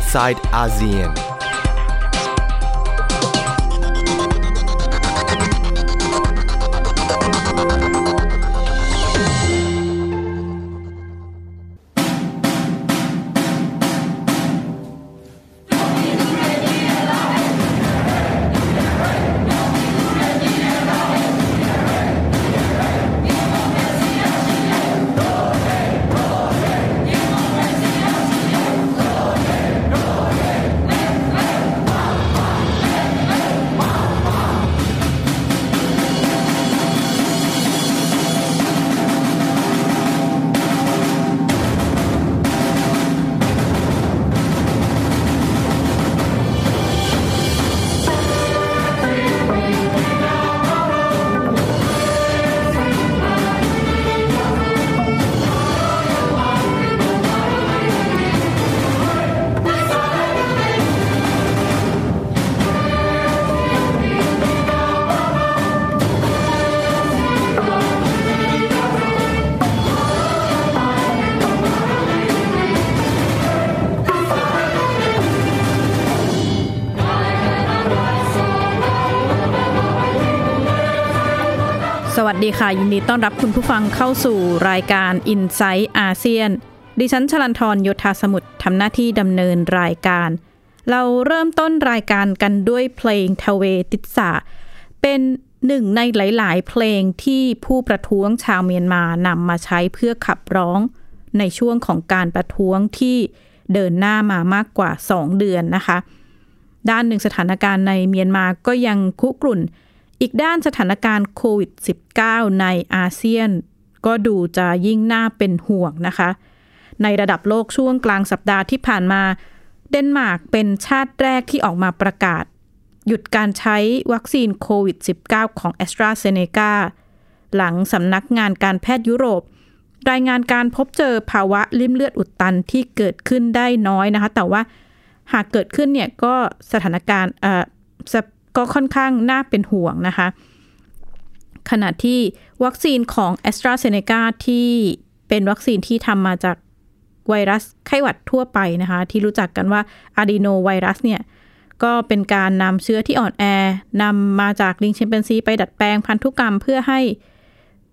inside ASEAN. ดีค่ะ ยินดีต้อนรับคุณผู้ฟังเข้าสู่รายการ i n s i ซต์อาเซียน ดิฉันชลันทรโยธาสมุทรทำหน้าที่ดำเนินรายการ เราเริ่มต้นรายการกันด้วยเพลงทเวติสาเป็นหนึ่งในหลาย ๆ เพลงที่ผู้ประท้วงชาวเมียนมานำมาใช้เพื่อขับร้อง ในช่วงของการประท้วงที่เดินหน้ามามากกว่า 2 เดือนนะคะ ด้านหนึ่งสถานการณ์ในเมียนมาก็ยังคุกรุ่น อีกด้านสถานการณ์โควิด -19 ในอาเซียน ก็ดูจะยิ่งน่าเป็นห่วงนะคะ ในระดับโลกช่วงกลางสัปดาห์ที่ผ่านมา เดนมาร์กเป็นชาติแรกที่ออกมาประกาศ หยุดการใช้วัคซีนโควิด -19 ของ a s t r a z เซ e c a หลังสำนักงานการแพทย์ยุโรป รายงานการพบเจอภาวะลิ่มเลือดอุดตันที่เกิดขึ้นได้น้อยนะคะ แต่ว่าหากเกิดขึ้นเนี่ยก็สถานการณ์ ก็ค่อนข้างน่าเป็นห่วงนะคะ ขณะที่วัคซีนของ a s t r a z เซ e c a ที่เป็นวัคซีนที่ทำมาจากไวรัสไข้หวัดทั่วไปนะคะ ที่รู้จักกันว่าอะดีโนไวรัสเนี่ย ก็เป็นการนำเชื้อที่อ่อนแอนำมาจากลิงเชมเปนซีไปดัดแปลงพันธุกรรมเพื่อให้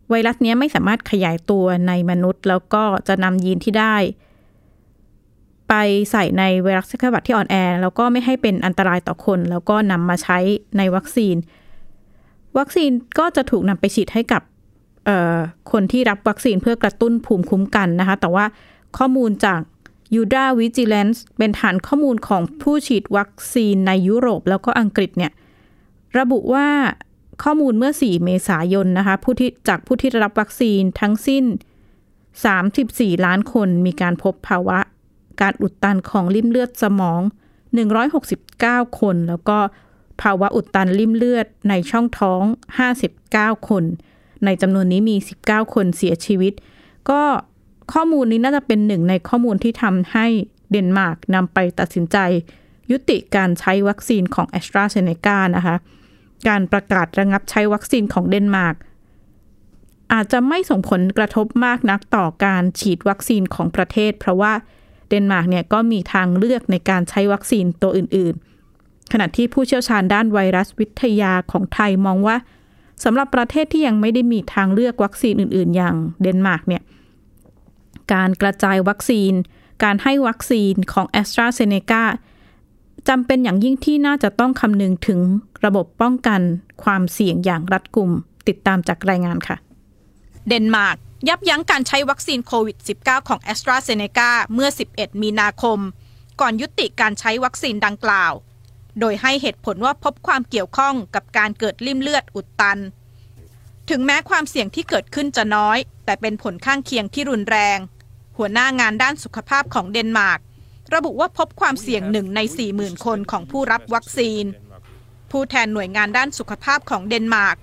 ไวรัสนี้ไม่สามารถขยายตัวในมนุษย์ แล้วก็จะนำยีนที่ได้ ไปใส่ในไวรัสไข้หวัดที่อ่อนแอ แล้วก็ไม่ให้เป็นอันตรายต่อคน แล้วก็นำมาใช้ในวัคซีน วัคซีนก็จะถูกนำไปฉีดให้กับคนที่รับวัคซีนเพื่อกระตุ้นภูมิคุ้มกันนะคะ แต่ว่าข้อมูลจาก u d a Vigilance เป็นฐานข้อมูลของผู้ฉีดวัคซีนในยุโรปแล้วก็อังกฤษเนี่ยระบุว่าข้อมูลเมื่อ 4 เมษายนนะคะผู้ที่จากผู้ที่รับวัคซีนทั้งสิ้น 34 ล้านคนมีการพบภาวะ การอุดตันของลิ่มเลือดสมอง 169 คน แล้วก็ภาวะอุดตันลิ่มเลือดในช่องท้อง 59 คน ในจำนวนนี้มี 19 คนเสียชีวิต ก็ข้อมูลนี้น่าจะเป็นหนึ่งในข้อมูลที่ทำให้เดนมาร์กนำไปตัดสินใจ ยุติการใช้วัคซีนของ a s t r a z เซ e c a นะคะ การประกาศระงับใช้วัคซีนของเดนมาร์กอาจจะไม่ส่งผลกระทบมากนักต่อการฉีดวัคซีนของประเทศ เพราะว่า เดนมาร์กเนี่ยก็มีทางเลือกในการใช้วัคซีนตัวอื่น ๆ ขณะที่ผู้เชี่ยวชาญด้านไวรัสวิทยาของไทยมองว่าสำหรับประเทศที่ยังไม่ได้มีทางเลือกวัคซีนอื่น ๆ อย่างเดนมาร์กเนี่ยการกระจายวัคซีน การให้วัคซีนของ AstraZeneca จำเป็นอย่างยิ่งที่น่าจะต้องคำนึงถึงระบบป้องกันความเสี่ยงอย่างรัดกุม ติดตามจากรายงานค่ะ เดนมาร์ก ยับยั้งการใช้วัคซีนโควิด -19 ของ a s t r a z เซ e c a เมื่อ 11 มีนาคม ก่อนยุติการใช้วัคซีนดังกล่าว โดยให้เหตุผลว่าพบความเกี่ยวข้องกับการเกิดลิ่มเลือดอุดตัน ถึงแม้ความเสี่ยงที่เกิดขึ้นจะน้อย แต่เป็นผลข้างเคียงที่รุนแรง หัวหน้างานด้านสุขภาพของเดนมาร์กระบุว่าพบความเสี่ยงหนึ่งใน 40,000 คนของผู้รับวัคซีน ผู้แทนหน่วยงานด้านสุขภาพของเดนมาร์ก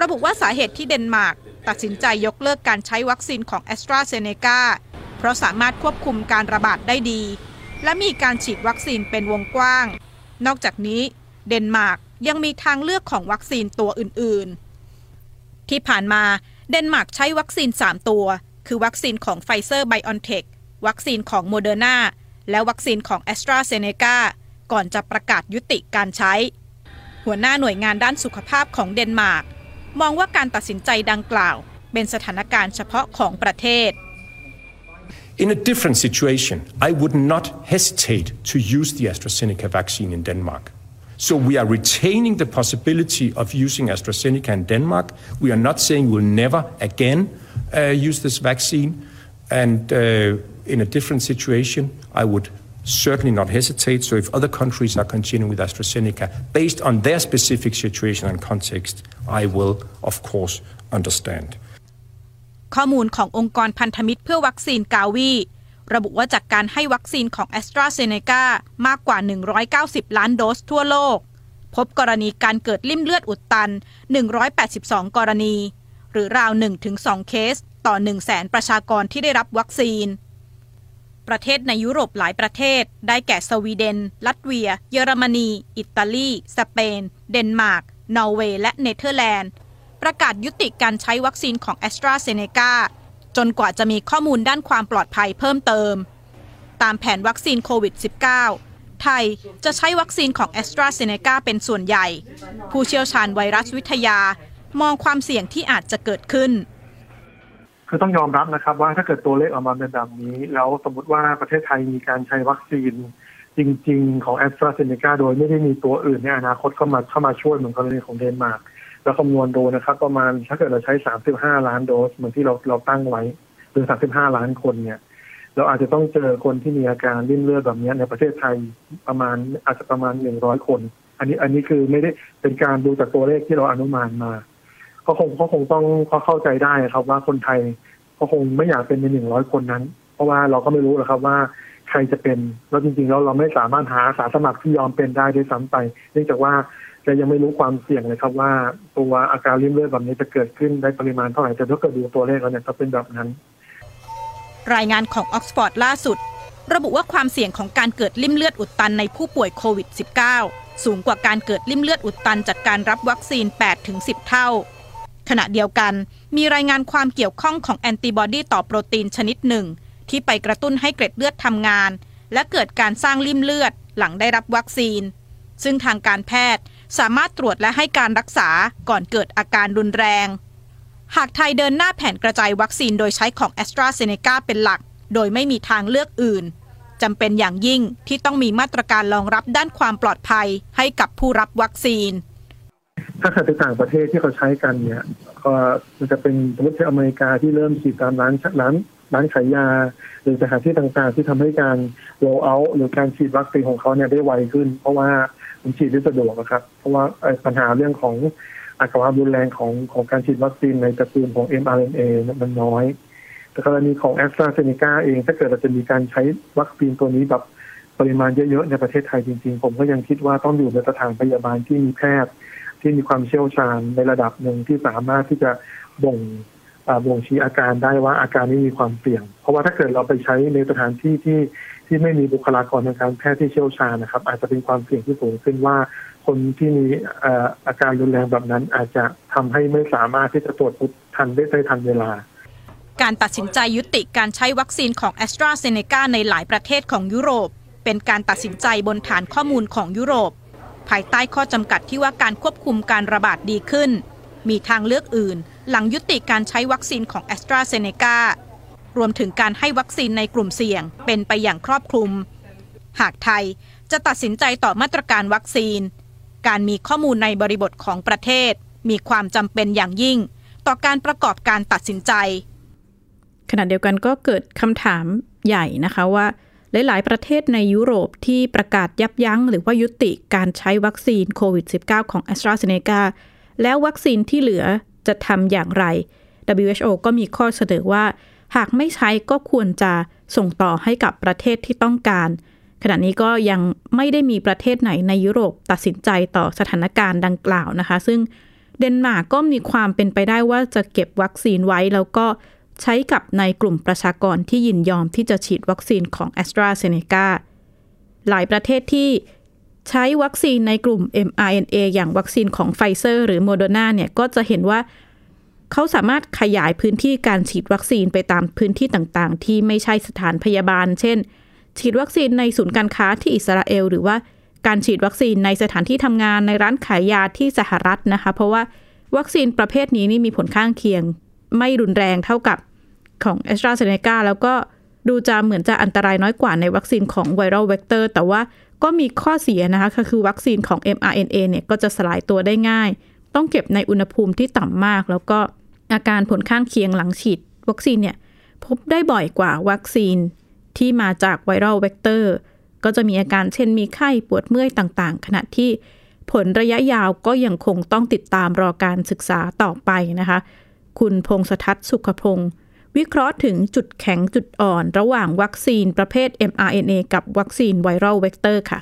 ระบุว่าสาเหตุที่เดนมาร์ก ตัดสินใจยกเลิกการใช้วัคซีนของแอสตราเซเนกาเพราะสามารถควบคุมการระบาดได้ดี และมีการฉีดวัคซีนเป็นวงกว้าง นอกจากนี้ เดนมาร์กยังมีทางเลือกของวัคซีนตัวอื่น ๆ ที่ผ่านมาเดนมาร์กใช้วัคซีน 3 ตัว คือวัคซีนของไฟเซอร์ไบออนเทควัคซีนของโมเดอร์นาและวัคซีนของ AstraZeneca ก่อนจะประกาศยุติการใช้ หัวหน้าหน่วยงานด้านสุขภาพของเดนมาร์ก มองว่าการตัดสินใจดังกล่าว เป็นสถานการณ์เฉพาะของประเทศ In a different situation, I would not hesitate to use the AstraZeneca vaccine in Denmark. So we are retaining the possibility of using AstraZeneca in Denmark. We are not saying we'll never again uh, use this vaccine. And uh, in a different situation, I would certainly not hesitate. So if other countries are continuing with AstraZeneca based on their specific situation and context, I will, of course, understand. ข้อมูลขององค์กรพันธมิตรเพื่อวัคซีนกาวีระบุว่าจากการให้วัคซีนของ a s t r a z เซ e c a มากกว่า 190 ล้านโดสทั่วโลก พบกรณีการเกิดลิ่มเลือดอุดตัน 182 กรณี หรือราว 1-2 เคส ต่อ 100,000ประชากรที่ได้รับวัคซีน ประเทศในยุโรปหลายประเทศ ได้แก่สวีเดน ลัตเวีย เยอรมนี อิตาลี สเปน เดนมาร์ก นอร์เวย์ และเนเธอร์แลนด์ ประกาศยุติการใช้วัคซีนของ AstraZeneca จนกว่าจะมีข้อมูลด้านความปลอดภัยเพิ่มเติม ตามแผนวัคซีนโควิด -19 ไทยจะใช้วัคซีนของ AstraZeneca เป็นส่วนใหญ่ ผู้เชี่ยวชาญไวรัสวิทยามองความเสี่ยงที่อาจจะเกิดขึ้น คือต้องยอมรับนะครับว่าถ้าเกิดตัวเลขออกมาเป็นแบบนี้ แล้วสมมติว่าประเทศไทยมีการใช้วัคซีนจริง ๆ ของแอสตราเซเนกาโดยไม่ได้มีตัวอื่นในอนาคตเข้ามาเข้ามาช่วยเหมือนกรณีของเดนมาร์กแล้วคำนวณดูนะครับ ประมาณถ้าเกิดเราใช้ 35 ล้านโดสเหมือนที่เราเราตั้งไว้หรือ 35 ล้านคนเนี่ยเราอาจจะต้องเจอคนที่มีอาการริ่มเลือดแบบนี้ในประเทศไทยประมาณอาจจะประมาณ 100 คน อันนี้อันนี้คือไม่ได้เป็นการดูจากตัวเลขที่เราอนุมานมา ก็คงก็คงต้องเข้าใจได้ครับว่าคนไทยก็คงไม่อยากเป็นในหนึ่งร้อยคนนั้น เพราะว่าเราก็ไม่รู้หรอกครับว่าใครจะเป็นแล้วจริงๆแล้วเราไม่สามารถหาอาสาสมัครที่ยอมเป็นได้ด้วยซ้ำไป เนื่องจากว่าเรายังไม่รู้ความเสี่ยงเลยครับว่า ตัวอาการริ่มเลือดแบบนี้จะเกิดขึ้นได้ปริมาณเท่าไหร่แต่ถ้าเกิดดูตัวเลขแล้วเนี่ยก็เป็นแบบนั้น รายงานของออกซฟอร์ดล่าสุด ระบุว่าความเสี่ยงของการเกิดลิ่มเลือดอุดตันในผู้ป่วยโควิด -19 สูงกว่าการเกิดลิ่มเลือดอุดตันจากการรับวัคซีน 8-10 เท่า ขณะเดียวกัน มีรายงานความเกี่ยวข้องของแอนติบอดีต่อโปรตีนชนิดหนึ่ง ที่ไปกระตุ้นให้เกล็ดเลือดทำงาน และเกิดการสร้างลิ่มเลือดหลังได้รับวัคซีน ซึ่งทางการแพทย์สามารถตรวจและให้การรักษาก่อนเกิดอาการรุนแรง หากไทยเดินหน้าแผนกระจายวัคซีนโดยใช้ของ a s t r a z เซ e c a เป็นหลัก โดยไม่มีทางเลือกอื่นจำเป็นอย่างยิ่งที่ต้องมีมาตรการรองรับด้านความปลอดภัยให้กับผู้รับวัคซีน ถ้าเกิดไปต่างประเทศที่เขาใช้กันเนี่ย ก็มันจะเป็นสมมติที่อเมริกาที่เริ่มฉีดตามร้านร้านร้านขายยา หรือสถานที่ต่างๆ ที่ทำให้การ roll out หรือการฉีดวัคซีนของเขาเนี่ยได้ไวขึ้น เพราะว่ามันฉีดได้สะดวกนะครับ เพราะว่าปัญหาเรื่องของอาการรุนแรงของของการฉีดวัคซีนในตระกูลของ mRNA มันน้อย แต่กรณีของ a s t r a z เซ e c a เอง ถ้าเกิดเราจะมีการใช้วัคซีนตัวนี้แบบปริมาณเยอะๆในประเทศไทยจริงๆ ผมก็ยังคิดว่าต้องอยู่ในสถานพยาบาลที่มีแพทย์ ที่มีความเชี่ยวชาญในระดับหนึ่งที่สามารถที่จะบ่งบ่งชี้อาการได้ว่าอาการนี้มีความเสี่ยง เพราะว่าถ้าเกิดเราไปใช้ในสถานที่ที่ที่ไม่มีบุคลากรทางการแพทย์ที่เชี่ยวชาญนะครับ อาจจะเป็นความเสี่ยงที่สูงขึ้นว่า คนที่มีอาการรุนแรงแบบนั้น อาจจะทำให้ไม่สามารถที่จะตรวจพบทันได้ในทันเวลา การตัดสินใจยุติการใช้วัคซีนของ a s t r a z เซ e c a ในหลายประเทศของยุโรป เป็นการตัดสินใจบนฐานข้อมูลของยุโรป ภายใต้ข้อจำกัดที่ว่าการควบคุมการระบาดดีขึ้น มีทางเลือกอื่น หลังยุติการใช้วัคซีนของ a s t r a z เซ e c a รวมถึงการให้วัคซีนในกลุ่มเสี่ยงเป็นไปอย่างครอบคลุม หากไทยจะตัดสินใจต่อมาตรการวัคซีน การมีข้อมูลในบริบทของประเทศ มีความจำเป็นอย่างยิ่ง ต่อการประกอบการตัดสินใจ ขณะเดียวกันก็เกิดคำถามใหญ่นะคะว่า หลายๆ ประเทศในยุโรปที่ประกาศยับยั้ง หรือว่ายุติการใช้วัคซีนโควิด -19 ของ a s t r a z เซ e c a แล้ววัคซีนที่เหลือจะทำอย่างไร WHO ก็มีข้อเสนอว่า หากไม่ใช้ก็ควรจะส่งต่อให้กับประเทศที่ต้องการ ขณะนี้ก็ยังไม่ได้มีประเทศไหนในยุโรปตัดสินใจต่อสถานการณ์ดังกล่าวนะคะ ซึ่งเดนมาร์กก็มีความเป็นไปได้ว่าจะเก็บวัคซีนไว้แล้วก็ ใช้กับในกลุ่มประชากรที่ยินยอมที่จะฉีดวัคซีนของ a s t r a z เซ e c a หลายประเทศที่ใช้วัคซีนในกลุ่ม mRNA อย่างวัคซีนของไฟเซอร์หรือโมเดอร์นาเนี่ยก็จะเห็นว่าเขาสามารถขยายพื้นที่การฉีดวัคซีนไปตามพื้นที่ต่างๆ ที่ไม่ใช่สถานพยาบาล เช่น ฉีดวัคซีนในศูนย์การค้าที่อิสราเอล หรือว่าการฉีดวัคซีนในสถานที่ทำงานในร้านขายยาที่สหรัฐนะคะ เพราะว่าวัคซีนประเภทนี้นี่มีผลข้างเคียง ไม่รุนแรงเท่ากับ ของ AstraZeneca แล้วก็ดูจะเหมือนจะอันตรายน้อยกว่าในวัคซีนของ viral vector แต่ว่าก็มีข้อเสียนะคะก็คือวัคซีนของ mRNA เนี่ยก็จะสลายตัวได้ง่าย ต้องเก็บในอุณหภูมิที่ต่ำมาก แล้วก็อาการผลข้างเคียงหลังฉีด วัคซีนเนี่ยพบได้บ่อยกว่าวัคซีนที่มาจาก viral vector ก็จะมีอาการเช่นมีไข้ปวดเมื่อยต่างๆ ขณะที่ผลระยะยาวก็ยังคงต้องติดตามรอการศึกษาต่อไปนะคะ คุณพงศทัศน์สุขพงศ์ วิเคราะห์ถึงจุดแข็งจุดอ่อน ระหว่างวัคซีนประเภท mRNA กับวัคซีน viral vector ค่ะ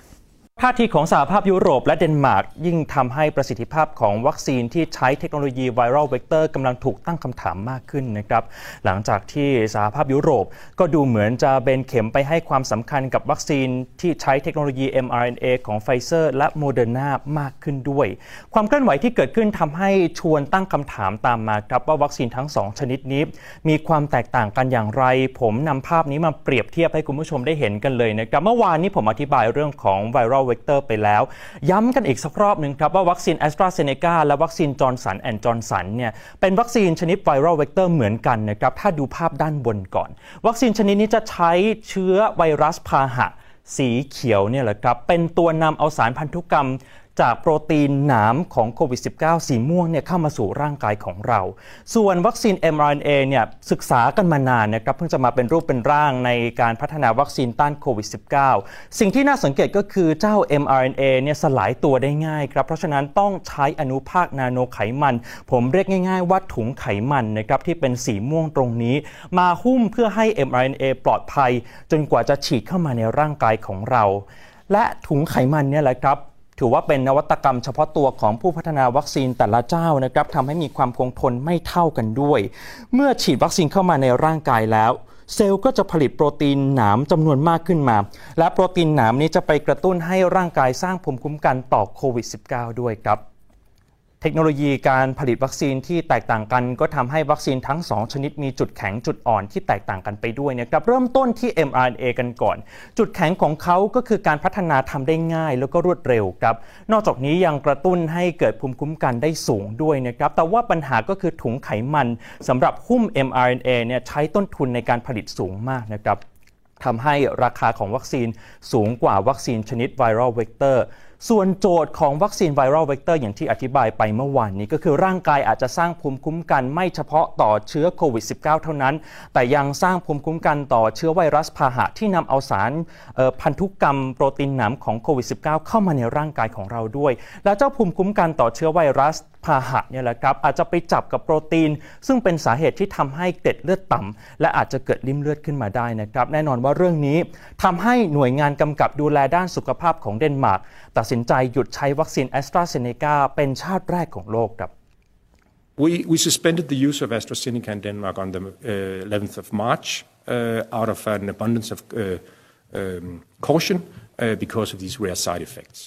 ท่าทีของสหภาพยุโรปและเดนมาร์กยิ่งทำให้ประสิทธิภาพของวัคซีนที่ใช้เทคโนโลยี viral vector กำลังถูกตั้งคำถามมากขึ้นนะครับ หลังจากที่สหภาพยุโรปก็ดูเหมือนจะเบนเข็มไปให้ความสำคัญกับวัคซีนที่ใช้เทคโนโลยี mRNA ของไฟเซอร์และโมเดอร์นามากขึ้นด้วย ความเคลื่อนไหวที่เกิดขึ้นทำให้ชวนตั้งคำถามตามมาครับว่าวัคซีนทั้ง 2 ชนิดนี้ มีความแตกต่างกันอย่างไร ผมนำภาพนี้มาเปรียบเทียบให้คุณผู้ชมได้เห็นกันเลยนะครับเมื่อวานนี้ผมอธิบายเรื่องของ viral vector ไปแล้ว ย้ำกันอีกสักรอบหนึ่งครับว่าวัคซีนแอสตราเซเนกาและวัคซีนจอห์นสันแอนด์จอห์นสันเนี่ยเป็นวัคซีนชนิด viral vector เหมือนกันนะครับถ้าดูภาพด้านบนก่อน วัคซีนชนิดนี้จะใช้เชื้อไวรัสพาหะ สีเขียวเนี่ยแหละครับเป็นตัวนำเอาสารพันธุกรรม จากโปรตีนหนามของโควิด -19 สีม่วงเนี่ยเข้ามาสู่ร่างกายของเรา ส่วนวัคซีน mRNA เนี่ยศึกษากันมานานนะครับเพิ่งจะมาเป็นรูปเป็นร่างในการพัฒนาวัคซีนต้านโควิด -19 สิ่งที่น่าสังเกตก็คือเจ้า mRNA เนี่ยสลายตัวได้ง่ายครับ เพราะฉะนั้นต้องใช้อนุภาคนาโนไขมัน ผมเรียกง่าย ๆ ว่าถุงไขมันนะครับที่เป็นสีม่วงตรงนี้ มาหุ้มเพื่อให้ mRNA ปลอดภัย จนกว่าจะฉีดเข้ามาในร่างกายของเรา และถุงไขมันเนี่ยแหละครับ ถือว่าเป็นนวัตกรรมเฉพาะตัวของผู้พัฒนาวัคซีนแต่ละเจ้านะครับทำให้มีความคงทนไม่เท่ากันด้วย เมื่อฉีดวัคซีนเข้ามาในร่างกายแล้ว เซลล์ก็จะผลิตโปรตีนหนามจำนวนมากขึ้นมา และโปรตีนหนามนี้จะไปกระตุ้นให้ร่างกายสร้างภูมิคุ้มกันต่อโควิด -19 ด้วยครับ ทคโนโลยีการผลิตวัคซีนที่แตกต่างกัน ก็ทำให้วัคซีนทั้ง 2 ชนิดมีจุดแข็งจุดอ่อนที่แตกต่างกันไปด้วยนะครับเริ่มต้นที่ mRNA กันก่อน จุดแข็งของเขาก็คือการพัฒนาทำได้ง่าย แล้วก็รวดเร็วครับ นอกจากนี้ยังกระตุ้นให้เกิดภูมิคุ้มกันได้สูงด้วยนะครับแต่ว่าปัญหาก็คือถุงไขมันสำหรับหุ้ม mRNA เนี่ยใช้ต้นทุนในการผลิตสูงมากนะครับทำให้ราคาของวัคซีนสูงกว่าวัคซีนชนิด viral vector ส่วนโจทย์ของวัคซีน viral vector อย่างที่อธิบายไปเมื่อวานนี้ก็คือร่างกายอาจจะสร้างภูมิคุ้มกันไม่เฉพาะต่อเชื้อโควิด -19 เท่านั้น แต่ยังสร้างภูมิคุ้มกันต่อเชื้อไวรัสพาหะที่นำเอาสารพันธุกรรมโปรตีนหนามของโควิด -19 เข้ามาในร่างกายของเราด้วย และเจ้าภูมิคุ้มกันต่อเชื้อไวรัส พาหะเนี่ยแหละครับอาจจะไปจับกับโปรตีน ซึ่งเป็นสาเหตุที่ทำให้เกล็ดเลือดต่ำและอาจจะเกิดริ่มเลือดขึ้นมาได้นะครับ แน่นอนว่าเรื่องนี้ทำให้หน่วยงานกำกับดูแลด้านสุขภาพของเดนมาร์กตัดสินใจหยุดใช้วัคซีนแอสตราเซเนกาเป็นชาติแรกของโลกครับ We, we suspended the use of AstraZeneca in Denmark on the uh, 11th of March uh, out of an abundance of uh, um, caution because of these rare side effects.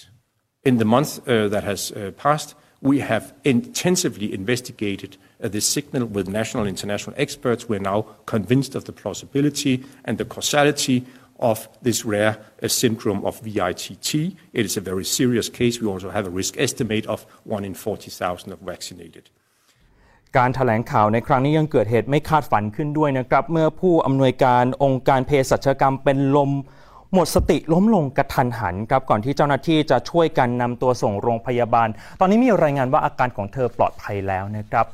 In the month that has passed, we have intensively investigated this signal with national and international experts. We're now convinced of the plausibility and the causality of this rare uh, syndrome of VITT. It is a very serious case. We also have a risk estimate of 1 in 40,000 of vaccinated. การถแถลงข่าวในครั้งนี้ยังเกิดเหตุไม่คาดฝันขึ้นด้วยนะครับ เมื่อผู้อำนวยการองค์การเภสัชกรรมเป็นลม หมดสติล้มลงกระทันหันครับก่อนที่เจ้าหน้าที่จะช่วยกันนำตัวส่งโรงพยาบาล ตอนนี้มีรายงานว่าอาการของเธอปลอดภัยแล้วนะครับ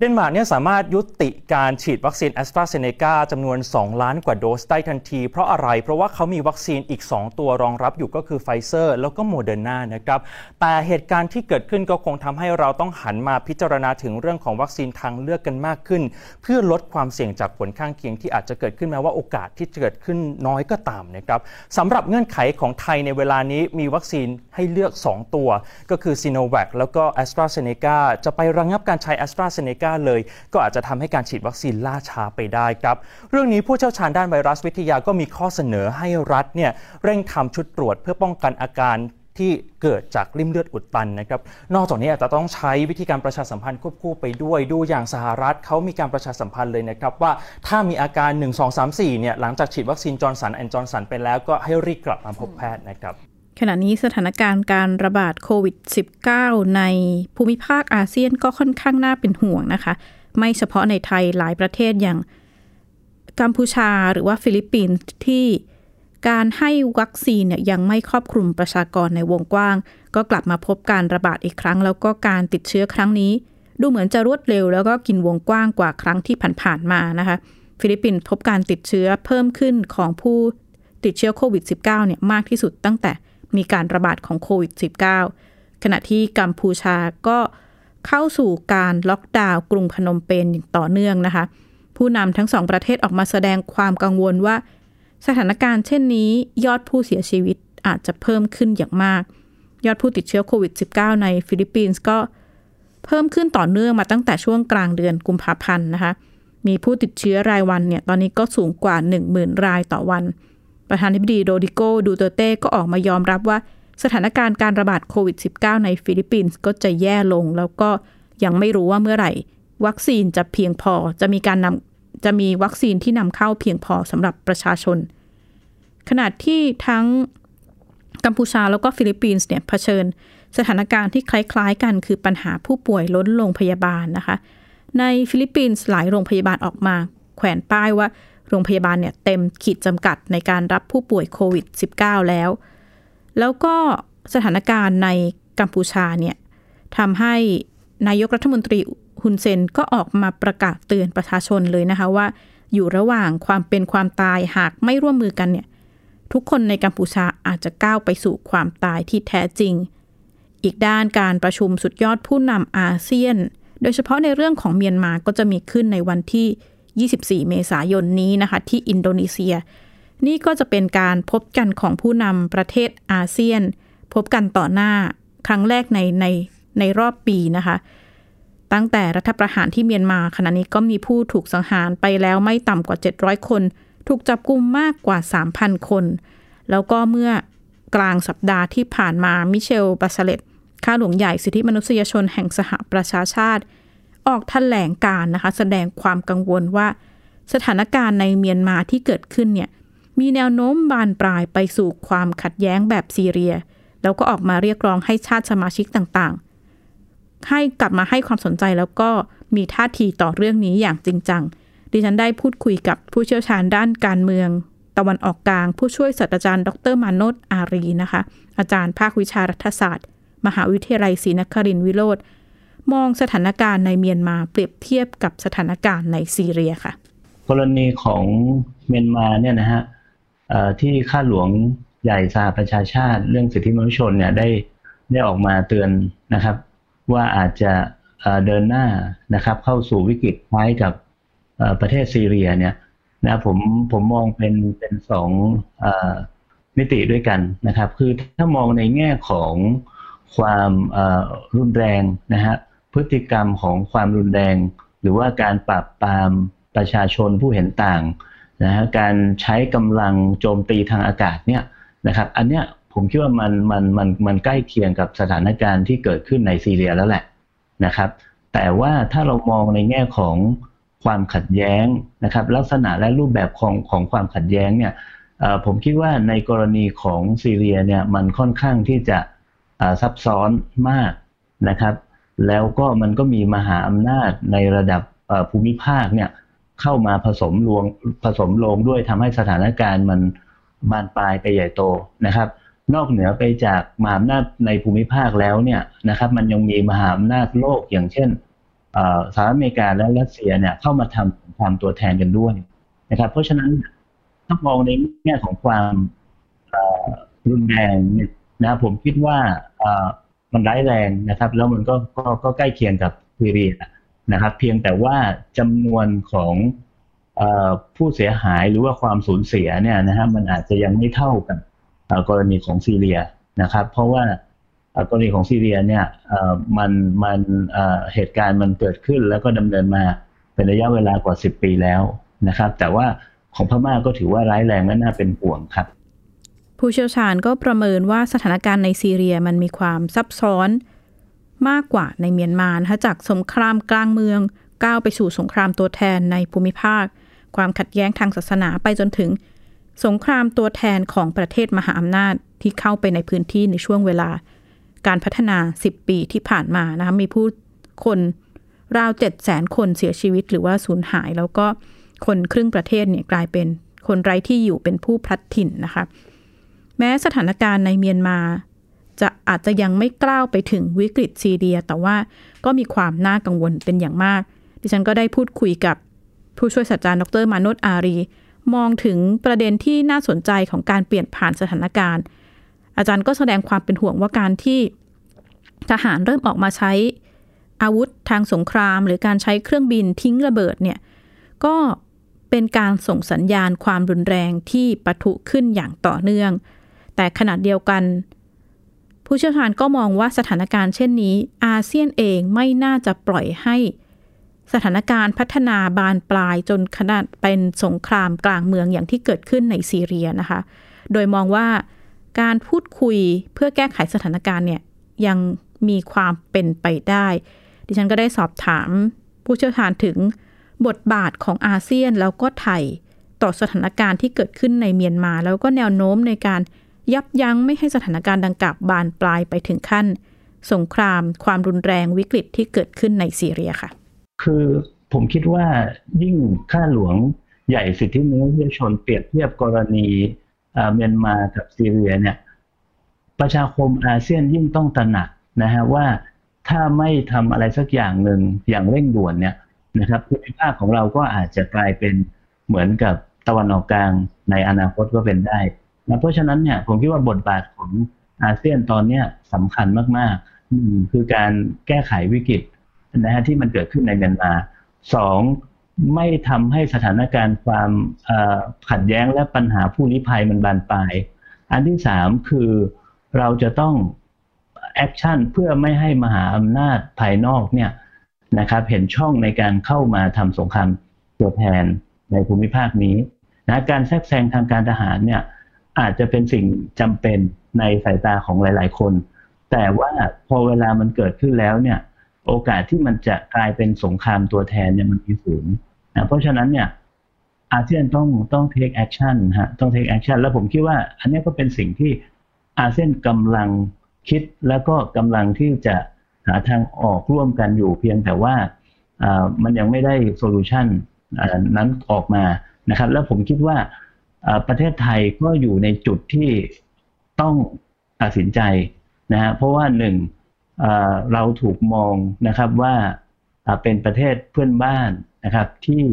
เดนมาร์กเนี่ยสามารถยุติการฉีดวัคซีนแอสตราเซเนกาจำนวน 2 ล้านกว่าโดสได้ทันที เพราะอะไร เพราะว่าเขามีวัคซีนอีก 2 ตัวรองรับอยู่ก็คือไฟเซอร์แล้วก็โมเดอร์นานะครับ แต่เหตุการณ์ที่เกิดขึ้นก็คงทำให้เราต้องหันมาพิจารณาถึงเรื่องของวัคซีนทางเลือกกันมากขึ้น เพื่อลดความเสี่ยงจากผลข้างเคียงที่อาจจะเกิดขึ้นแม้ว่าโอกาสที่จะเกิดขึ้นน้อยก็ตามนะครับสำหรับเงื่อนไขของไทยในเวลานี้มีวัคซีนให้เลือก 2 ตัว ก็คือซีโนแวคแล้วก็แอสตราเซเนกาจะไประงับการใช้แอสตราเซเนกาเลย ก็อาจจะทำให้การฉีดวัคซีนล่าช้าไปได้ครับ เรื่องนี้ผู้เชี่ยวชาญด้านไวรัสวิทยาก็มีข้อเสนอให้รัฐเนี่ยเร่งทำชุดตรวจเพื่อป้องกันอาการที่เกิดจากริ่มเลือดอุดตันนะครับ นอกจากนี้อาจจะต้องใช้วิธีการประชาสัมพันธ์ควบคู่ไปด้วย ดูอย่างสหรัฐเขามีการประชาสัมพันธ์เลยนะครับ ว่าถ้ามีอาการ 1 2 3 4เนี่ยหลังจากฉีดวัคซีนจอห์นสันแอนด์จอห์นสันไปแล้วก็ให้รีบกลับมาพบแพทย์นะครับ ขณะนี้สถานการณ์การระบาดโควิด -19 ในภูมิภาคอาเซียนก็ค่อนข้างน่าเป็นห่วงนะคะ ไม่เฉพาะในไทยหลายประเทศอย่างกัมพูชาหรือว่าฟิลิปปินส์ที่การให้วัคซีนเนี่ยยังไม่ครอบคลุมประชากรในวงกว้าง ก็กลับมาพบการระบาดอีกครั้ง แล้วก็การติดเชื้อครั้งนี้ ดูเหมือนจะรวดเร็ว แล้วก็กินวงกว้างกว่าครั้งที่ผ่านๆมานะคะ ฟิลิปปินส์พบการติดเชื้อเพิ่มขึ้นของผู้ติดเชื้อโควิด -19 เนี่ยมากที่สุดตั้งแต่ มีการระบาดของโควิด -19 ขณะที่กัมพูชาก็เข้าสู่การล็อกดาวน์กรุงพนมเปญอย่างต่อเนื่องนะคะ ผู้นำทั้งสองประเทศออกมาแสดงความกังวลว่า สถานการณ์เช่นนี้ยอดผู้เสียชีวิตอาจจะเพิ่มขึ้นอย่างมาก ยอดผู้ติดเชื้อโควิด -19 ในฟิลิปปินส์ก็เพิ่มขึ้นต่อเนื่องมาตั้งแต่ช่วงกลางเดือนกุมภาพันธ์นะคะ มีผู้ติดเชื้อรายวันเนี่ยตอนนี้ก็สูงกว่า 10,000 รายต่อวัน ประธานาธิบดีโรดริโกดูแตร์เตก็ออกมายอมรับว่าสถานการณ์การระบาดโควิด -19 ในฟิลิปปินส์ก็จะแย่ลง แล้วก็ยังไม่รู้ว่าเมื่อไหร่ วัคซีนจะเพียงพอจะมีการนำจะมีวัคซีนที่นำเข้าเพียงพอสำหรับประชาชน ขณะที่ทั้งกัมพูชาแล้วก็ฟิลิปปินส์เนี่ยเผชิญ สถานการณ์ที่คล้ายๆ กันคือปัญหาผู้ป่วยล้นโรงพยาบาลนะคะ ในฟิลิปปินส์หลายโรงพยาบาลออกมา แขวนป้ายว่า โรงพยาบาลเนี่ยเต็มขีดจำกัดในการรับผู้ป่วยโควิด -19 แล้ว แล้วก็สถานการณ์ในกัมพูชาเนี่ยทำให้นายกรัฐมนตรีฮุนเซนก็ออกมาประกาศเตือนประชาชนเลยนะคะว่า อยู่ระหว่างความเป็นความตายหากไม่ร่วมมือกันเนี่ยทุกคนในกัมพูชาอาจจะก้าวไปสู่ความตายที่แท้จริง อีกด้านการประชุมสุดยอดผู้นำอาเซียน โดยเฉพาะในเรื่องของเมียนมาก็จะมีขึ้นในวันที่ 24 เมษายนนี้นะคะที่อินโดนีเซีย นี่ก็จะเป็นการพบกันของผู้นำประเทศอาเซียน พบกันต่อหน้าครั้งแรกในในในรอบปีนะคะ ตั้งแต่รัฐประหารที่เมียนมาขณะนี้ก็มีผู้ถูกสังหารไปแล้วไม่ต่ำกว่า 700 คน ถูกจับกุมมากกว่า 3,000 คน แล้วก็เมื่อกลางสัปดาห์ที่ผ่านมามิเชลบาชเลตข้าหลวงใหญ่สิทธิมนุษยชนแห่งสหประชาชาติ ออกแถลงการนะคะ แสดงความกังวลว่า สถานการณ์ในเมียนมาที่เกิดขึ้นเนี่ยมีแนวโน้มบานปลายไปสู่ความขัดแย้งแบบซีเรีย แล้วก็ออกมาเรียกร้องให้ชาติสมาชิกต่างๆ ให้กลับมาให้ความสนใจแล้วก็มีท่าทีต่อเรื่องนี้อย่างจริงจัง ดิฉันได้พูดคุยกับผู้เชี่ยวชาญด้านการเมือง ตะวันออกกลาง ผู้ช่วยศาสตราจารย์ ดรมาโนตอารีนะคะ อาจารย์ภาควิชารัฐศาสตร์ มหาวิทยาลัยศรีนครินทร์วิโรธ มองสถานการณ์ในเมียนมาเปรียบเทียบกับสถานการณ์ในซีเรียค่ะ กรณีของเมียนมาเนี่ยนะฮะที่ข้าหลวงใหญ่สหประชาชาติเรื่องสิทธิมนุษยชนเนี่ยได้ได้ออกมาเตือนนะครับ ว่าอาจจะเดินหน้านะครับ เข้าสู่วิกฤตคล้ายกับประเทศซีเรียเนี่ยนะผมผมมองเป็นเป็นสองมิติด้วยกันนะครับ คือถ้ามองในแง่ของความรุนแรงนะฮะ พฤติกรรมของความรุนแรง หรือว่าการปราบปรามประชาชนผู้เห็นต่างนะฮะการใช้กำลังโจมตีทางอากาศเนี่ยนะครับอันเนี้ยผมคิดว่ามันมันมันมันใกล้เคียงกับสถานการณ์ที่เกิดขึ้นในซีเรียแล้วแหละนะครับแต่ว่าถ้าเรามองในแง่ของความขัดแย้งนะครับลักษณะและรูปแบบของของความขัดแย้งเนี่ยผมคิดว่าในกรณีของซีเรียเนี่ยมันค่อนข้างที่จะซับซ้อนมากนะครับ แล้วก็มันก็มีมหาอำนาจในระดับภูมิภาคเนี่ยเข้ามาผสมรวงผสมลงด้วยทำให้สถานการณ์มันบานปลายไปใหญ่โตนะครับ นอกเหนือไปจากมหาอำนาจในภูมิภาคแล้วเนี่ยนะครับมันยังมีมหาอำนาจโลกอย่างเช่นสหรัฐอเมริกาและรัสเซียเนี่ยเข้ามาทำความตัวแทนกันด้วยนะครับ เพราะฉะนั้นถ้ามองในแง่ของความรุนแรงเนี่ยนะผมคิดว่า มันร้ายแรงนะครับ แล้วมันก็ก็ใกล้เคียงกับซีเรียนะครับ เพียงแต่ว่าจำนวนของผู้เสียหายหรือว่าความสูญเสียเนี่ยนะฮะมันอาจจะยังไม่เท่ากับกรณีของซีเรียนะครับ เพราะว่ากรณีของซีเรียเนี่ยมันมันเหตุการณ์มันเกิดขึ้นแล้วก็ดำเนินมาเป็นระยะเวลากว่า 10 ปีแล้วนะครับ แต่ว่าของพม่าก็ถือว่าร้ายแรงและน่าเป็นห่วงครับ ผู้เชี่ยวชาญก็ประเมินว่าสถานการณ์ในซีเรียมันมีความซับซ้อนมากกว่าในเมียนมานะคะจากสงครามกลางเมือง ก้าวไปสู่สงครามตัวแทนในภูมิภาค ความขัดแย้งทางศาสนาไปจนถึง สงครามตัวแทนของประเทศมหาอำนาจที่เข้าไปในพื้นที่ในช่วงเวลา การพัฒนา 10 ปีที่ผ่านมานะคะมีผู้คนราว7 0 0 0 0คนเสียชีวิตหรือว่าสูญหาย แล้วก็คนครึ่งประเทศเนี่ยกลายเป็นคนไร้ที่อยู่เป็นผู้พลัดถิ่นนะคะ แม้สถานการณ์ในเมียนมา จะอาจจะยังไม่กล้าวไปถึงวิกฤตซีเรีย แต่ว่าก็มีความน่ากังวลเป็นอย่างมาก ดิฉันก็ได้พูดคุยกับผู้ช่วยศาสตราจารย์ดรมานุษอารี มองถึงประเด็นที่น่าสนใจของการเปลี่ยนผ่านสถานการณ์ อาจารย์ก็แสดงความเป็นห่วงว่าการที่ทหารเริ่มออกมาใช้อาวุธทางสงคราม หรือการใช้เครื่องบินทิ้งระเบิดเนี่ยก็เป็นการส่งสัญญาณความรุนแรงที่ปะทุขึ้นอย่างต่อเนื่อง แต่ขณะเดียวกัน ผู้เชี่ยวชาญก็มองว่าสถานการณ์เช่นนี้ อาเซียนเองไม่น่าจะปล่อยให้ สถานการณ์พัฒนาบานปลายจนขนาดเป็นสงครามกลางเมืองอย่างที่เกิดขึ้นในซีเรียนะคะ โดยมองว่าการพูดคุยเพื่อแก้ไขสถานการณ์เนี่ยยังมีความเป็นไปได้ ดิฉันก็ได้สอบถามผู้เชี่ยวชาญถึงบทบาทของอาเซียนแล้วก็ไทย ต่อสถานการณ์ที่เกิดขึ้นในเมียนมา แล้วก็แนวโน้มในการ ยับยั้งไม่ให้สถานการณ์ดังกล่าวบานปลายไปถึงขั้น สงครามความรุนแรงวิกฤตที่เกิดขึ้นในซีเรียค่ะ คือผมคิดว่ายิ่งข้าหลวงใหญ่สิทธิมนุษยชนเปรียบเทียบกรณีเมียนมากับซีเรียเนี่ยประชาคมอาเซียนยิ่งต้องตระหนักนะฮะว่าถ้าไม่ทำอะไรสักอย่างหนึ่งอย่างเร่งด่วนเนี่ยนะครับภูมิภาคของเราก็อาจจะกลายเป็นเหมือนกับตะวันออกกลางในอนาคตก็เป็นได้ นะเพราะฉะนั้นเนี่ยผมคิดว่าบทบาทของอาเซียนตอนนี้สำคัญมากๆหนึ่งคือการแก้ไขวิกฤตนะฮะที่มันเกิดขึ้นในเมียนมาสองไม่ทำให้สถานการณ์ความขัดแย้งและปัญหาผู้ลี้ภัยมันบานปลาย อันที่สามคือเราจะต้อง action เพื่อไม่ให้มหาอำนาจภายนอกเนี่ยนะครับเห็นช่องในการเข้ามาทำสงครามตัวแทนในภูมิภาคนี้นะการแทรกแซงทางการทหารเนี่ย อาจจะเป็นสิ่งจำเป็นในสายตาของหลาย ๆ คน แต่ว่าพอเวลามันเกิดขึ้นแล้วเนี่ย โอกาสที่มันจะกลายเป็นสงครามตัวแทนเนี่ยมันมีสูงนะเพราะฉะนั้นเนี่ยอาเซียนต้องต้อง take action ฮะต้อง take action แล้วผมคิดว่า อันนี้ก็เป็นสิ่งที่อาเซียนกำลังคิดแล้วก็กำลังที่จะหาทางออกร่วมกันอยู่เพียงแต่ว่ามันยังไม่ได้ solution นั้นออกมานะครับ แล้วผมคิดว่า ประเทศไทยก็อยู่ในจุดที่ต้องตัดสินใจนะฮะเพราะว่าหนึ่งเราถูกมองนะครับว่าเป็นประเทศเพื่อนบ้านนะครับที่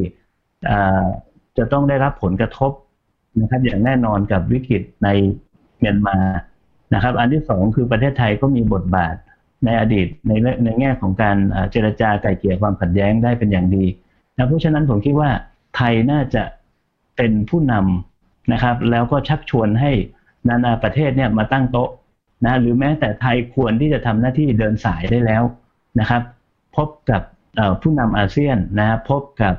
จะต้องได้รับผลกระทบนะครับอย่างแน่นอนกับวิกฤตในเมียนมานะครับ อันที่สองคือประเทศไทยก็มีบทบาทในอดีตในในแง่ของการเจรจาไก่เกี่ยความขัดแย้งได้เป็นอย่างดีนะเพราะฉะนั้นผมคิดว่าไทยน่าจะเป็นผู้นำ นะครับ แล้วก็ชักชวนให้นานาประเทศเนี่ยมาตั้งโต๊ะนะหรือแม้แต่ไทยควรที่จะทำหน้าที่เดินสายได้แล้วนะครับ พบกับผู้นำอาเซียนนะพบกับ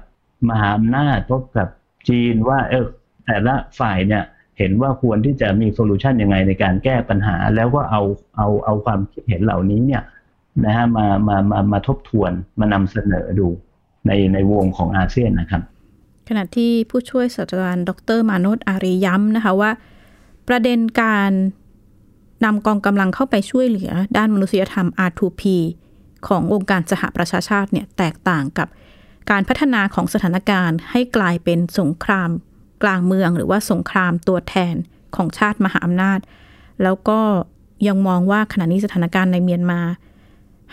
มหาอำนาจพบกับจีนว่าเออแต่ละฝ่ายเนี่ยเห็นว่าควรที่จะมีโซลูชันยังไงในการแก้ปัญหา แล้วก็เอาเอาเอาความคิดเห็นเหล่านี้เนี่ยนะฮะมามามามาทบทวนมานำเสนอดูในในวงของอาเซียนนะครับ ขณะที่ผู้ช่วยศาสตราจารย์ดรมานุษอารีย้ำนะคะว่า ประเด็นการนำกองกำลังเข้าไปช่วยเหลือ ด้านมนุษยธรรม R2P ขององค์การสหประชาชาติเนี่ยแตกต่างกับการพัฒนาของสถานการณ์ให้กลายเป็นสงคราม กลางเมืองหรือว่าสงครามตัวแทนของชาติมหาอำนาจ แล้วก็ยังมองว่าขณะนี้สถานการณ์ในเมียนมา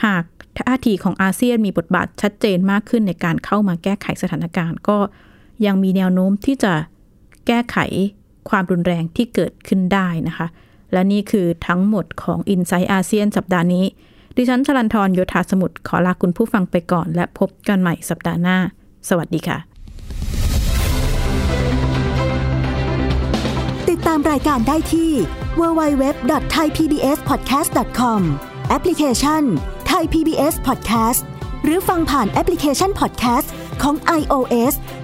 หากท่าทีของอาเซียนมีบทบาทชัดเจนมากขึ้นในการเข้ามาแก้ไขสถานการณ์ ก็ ยังมีแนวโน้มที่จะแก้ไขความรุนแรงที่เกิดขึ้นได้นะคะ และนี่คือทั้งหมดของ i n s i ซต์อาเซียนสัปดาห์นี้ ดิฉันชลันทรโยธาสมุทรขอลาคุณผู้ฟังไปก่อน และพบกันใหม่สัปดาห์หน้า สวัสดีค่ะ ติดตามรายการได้ที่ www.thaipbspodcast.com แอปพลิเคชัน Thai PBS Podcast หรือฟังผ่านแอปพลิเคชัน Podcast ของ iOS